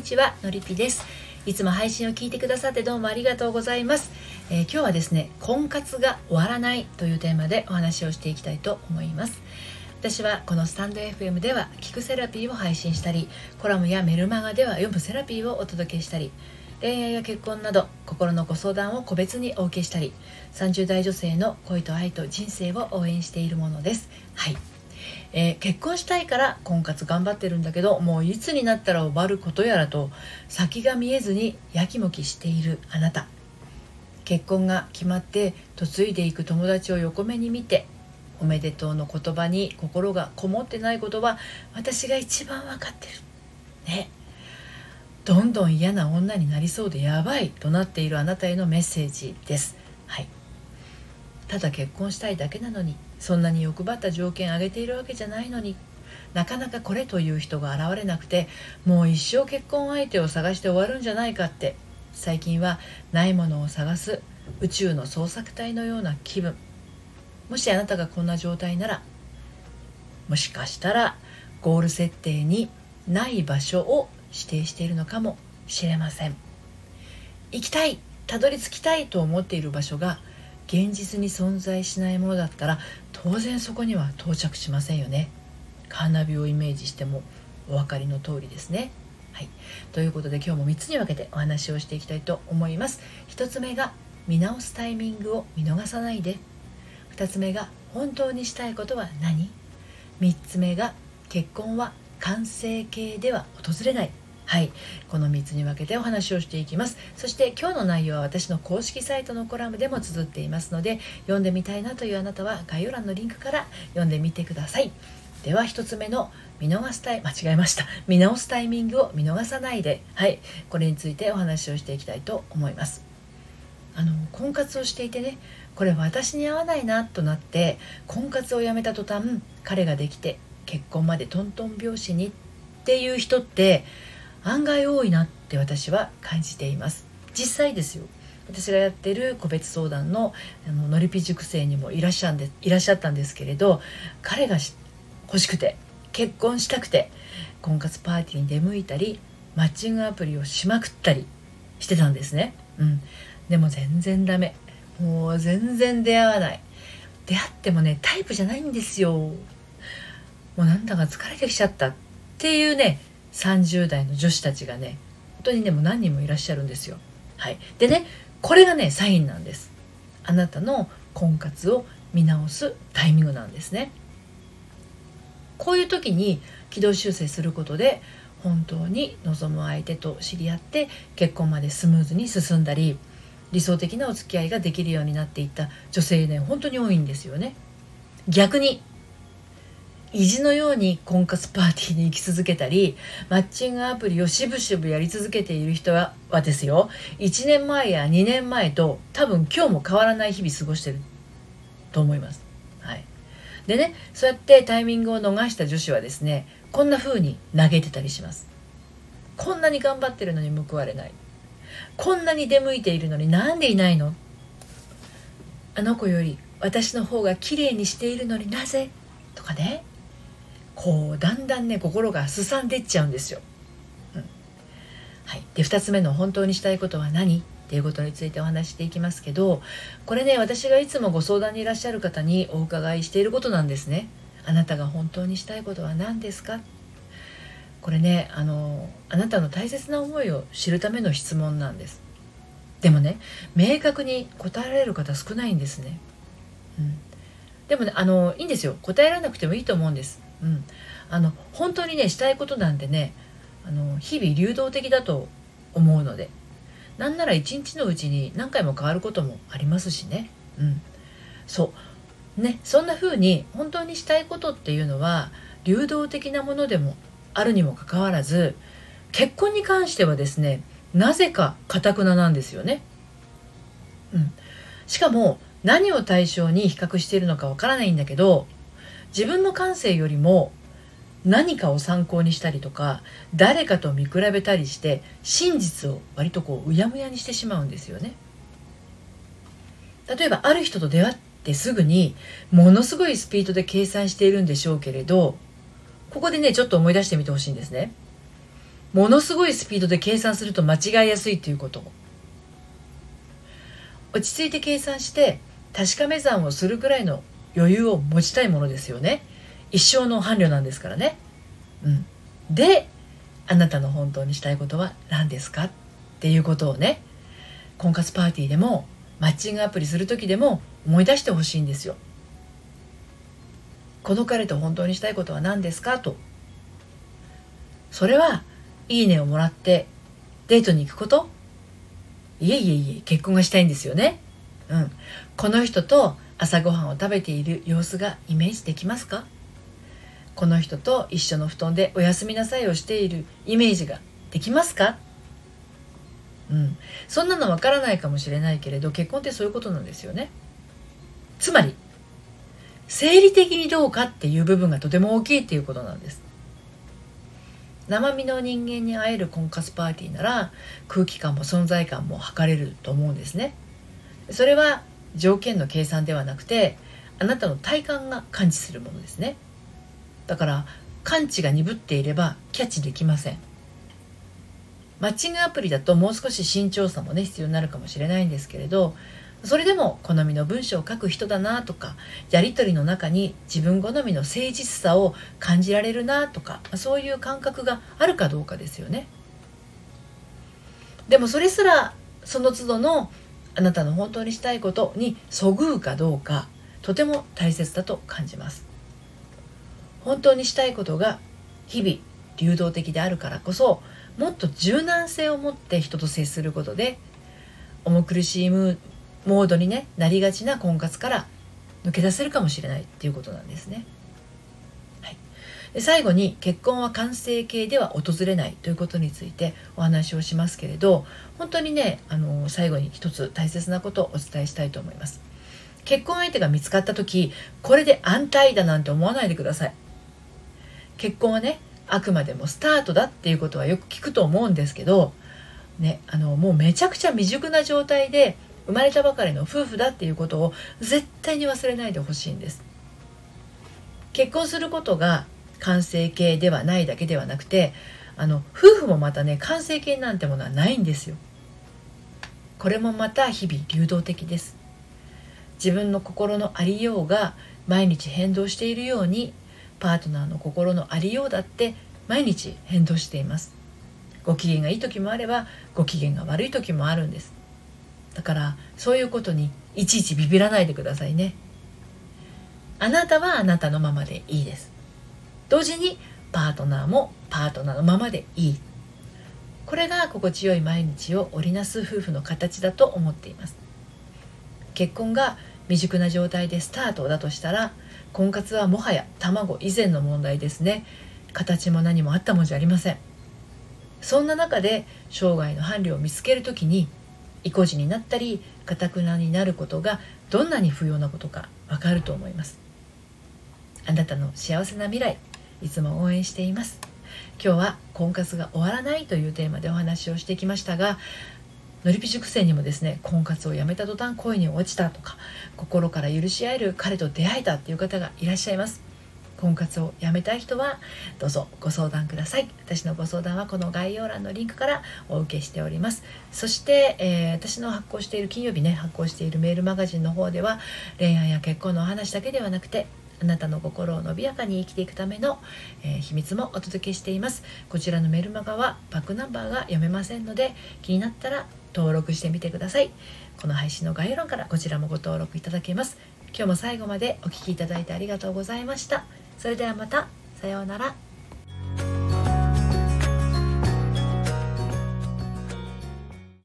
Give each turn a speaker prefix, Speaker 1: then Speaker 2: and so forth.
Speaker 1: にちはのりぴです。いつも配信を聞いてくださってどうもありがとうございます、えー、今日はですね婚活が終わらないというテーマでお話をしていきたいと思います。私はこのスタンド FM では聞くセラピーを配信したりコラムやメルマガでは読むセラピーをお届けしたり恋愛や結婚など心のご相談を個別にお受けしたり30代女性の恋と愛と人生を応援しているものです。はい。えー、結婚したいから婚活頑張ってるんだけどもういつになったら終わることやらと先が見えずにやきもきしているあなた。結婚が決まって嫁いでいく友達を横目に見ておめでとうの言葉に心がこもってないことは私が一番分かってる。ね。どんどん嫌な女になりそうでやばいとなっているあなたへのメッセージです。はい。ただ結婚したいだけなのにそんなに欲張った条件挙げているわけじゃないのになかなかこれという人が現れなくてもう一生結婚相手を探して終わるんじゃないかって最近はないものを探す宇宙の捜索隊のような気分。もしあなたがこんな状態ならもしかしたらゴール設定にない場所を指定しているのかもしれません。行きたいたどり着きたいと思っている場所が現実に存在しないものだったら当然そこには到着しませんよね。カーナビをイメージしてもお分かりの通りですね。はい、ということで今日も3つに分けてお話をしていきたいと思います。1つ目が見直すタイミングを見逃さないで。2つ目が本当にしたいことは何？3つ目が結婚は完成形では訪れない。はい。この3つに分けてお話をしていきます。そして今日の内容は私の公式サイトのコラムでも綴っていますので読んでみたいなというあなたは概要欄のリンクから読んでみてください。では1つ目の見逃すタイ間違えました。見直すタイミングを見逃さないではい。これについてお話をしていきたいと思います。あの婚活をしていてねこれ私に合わないなとなって婚活をやめた途端彼ができて結婚までトントン拍子にっていう人って案外多いなって私は感じています。実際ですよ。私がやってる個別相談のあののりぴ塾生にもいらっしゃんでいらっしゃったんですけれど彼が欲しくて結婚したくて婚活パーティーに出向いたりマッチングアプリをしまくったりしてたんですね、うん、でも全然ダメ。もう全然出会わない。出会ってもねタイプじゃないんですよ。もうなんだか疲れてきちゃった。っていうね30代の女子たちがね本当にねもう何人もいらっしゃるんですよ。はい、でねこれがねサインなんです。あなたの婚活を見直すタイミングなんですね。こういう時に軌道修正することで本当に望む相手と知り合って結婚までスムーズに進んだり理想的なお付き合いができるようになっていった女性ね本当に多いんですよね。逆に意地のように婚活パーティーに行き続けたりマッチングアプリをしぶしぶやり続けている人ははですよ1年前や2年前と多分今日も変わらない日々過ごしてると思います。はい、でねそうやってタイミングを逃した女子はですねこんな風に嘆いてたりします。こんなに頑張ってるのに報われない。こんなに出向いているのになんでいないの？あの子より私の方が綺麗にしているのになぜ？とかねこうだんだんね心がすさんでっちゃうんですよ。うん。はい、で2つ目の本当にしたいことは何？っていうことについてお話していきますけどこれね私がいつもご相談にいらっしゃる方にお伺いしていることなんですね。あなたが本当にしたいことは何ですか？これねあのあなたの大切な思いを知るための質問なんです。でもね明確に答えられる方少ないんですね、うん、でもねあのいいんですよ。答えられなくてもいいと思うんです。うん、あの本当にねしたいことなんでねあの日々流動的だと思うのでなんなら一日のうちに何回も変わることもありますしね、うん、そう。ねそんな風に本当にしたいことっていうのは流動的なものでもあるにもかかわらず結婚に関してはですねなぜかかたくななんですよね。うん、しかも何を対象に比較しているのかわからないんだけど自分の感性よりも何かを参考にしたりとか誰かと見比べたりして真実を割とこううやむやにしてしまうんですよね。例えばある人と出会ってすぐにものすごいスピードで計算しているんでしょうけれどここでねちょっと思い出してみてほしいんですね。ものすごいスピードで計算すると間違いやすいということ落ち着いて計算して確かめ算をするくらいの余裕を持ちたいものですよね。一生の伴侶なんですからね。うん。であなたの本当にしたいことは何ですかっていうことをね婚活パーティーでもマッチングアプリする時でも思い出してほしいんですよ。この彼と本当にしたいことは何ですかと。それはいいねをもらってデートに行くこと。いえいえいえ結婚がしたいんですよね。うん。この人と朝ごはんを食べている様子がイメージできますか？この人と一緒の布団でおやすみなさいをしているイメージができますか？うん、そんなのわからないかもしれないけれど結婚ってそういうことなんですよね。つまり生理的にどうかっていう部分がとても大きいっていうことなんです。生身の人間に会える婚活パーティーなら空気感も存在感も測れると思うんですね。それは条件の計算ではなくてあなたの体感が感知するものですねだから感知が鈍っていればキャッチできませんマッチングアプリだともう少し慎重さもね必要になるかもしれないんですけれどそれでも好みの文章を書く人だなとかやり取りの中に自分好みの誠実さを感じられるなとかそういう感覚があるかどうかですよね。でもそれすらその都度のあなたの本当にしたいことにそぐうかどうかとても大切だと感じます。本当にしたいことが日々流動的であるからこそもっと柔軟性を持って人と接することで重苦しいモードに、ね、なりがちな婚活から抜け出せるかもしれないっていうことなんですね。最後に結婚は完成形では訪れないということについてお話をしますけれど本当にねあの最後に一つ大切なことをお伝えしたいと思います。結婚相手が見つかった時これで安泰だなんて思わないでください。結婚はねあくまでもスタートだっていうことはよく聞くと思うんですけど、ね、あのもうめちゃくちゃ未熟な状態で生まれたばかりの夫婦だっていうことを絶対に忘れないでほしいんです結婚することが完成形ではないだけではなくてあの夫婦もまたね完成形なんてものはないんですよ。これもまた日々流動的です。自分の心のありようが毎日変動しているようにパートナーの心のありようだって毎日変動しています。ご機嫌がいい時もあればご機嫌が悪い時もあるんです。だからそういうことにいちいちビビらないでくださいね。あなたはあなたのままでいいです。同時にパートナーもパートナーのままでいい。これが心地よい毎日を織りなす夫婦の形だと思っています。結婚が未熟な状態でスタートだとしたら婚活はもはや卵以前の問題ですね。形も何もあったもんじゃありません。そんな中で生涯の伴侶を見つける時に意固地になったりかたくなになることがどんなに不要なことかわかると思います。あなたの幸せな未来いつも応援しています。今日は婚活が終わらないというテーマでお話をしてきましたがのりぴ塾生にもですね婚活をやめた途端恋に落ちたとか心から許し合える彼と出会えたっていう方がいらっしゃいます。婚活をやめたい人はどうぞご相談ください。私のご相談はこの概要欄のリンクからお受けしております。そして、えー、私の発行している金曜日ね発行しているメールマガジンの方では恋愛や結婚のお話だけではなくてあなたの心を伸びやかに生きていくための、えー、秘密もお届けしています。こちらのメルマガはバックナンバーが読めませんので気になったら登録してみてください。この配信の概要欄からこちらもご登録いただけます。今日も最後までお聴きいただいてありがとうございました。それではまた。さようなら。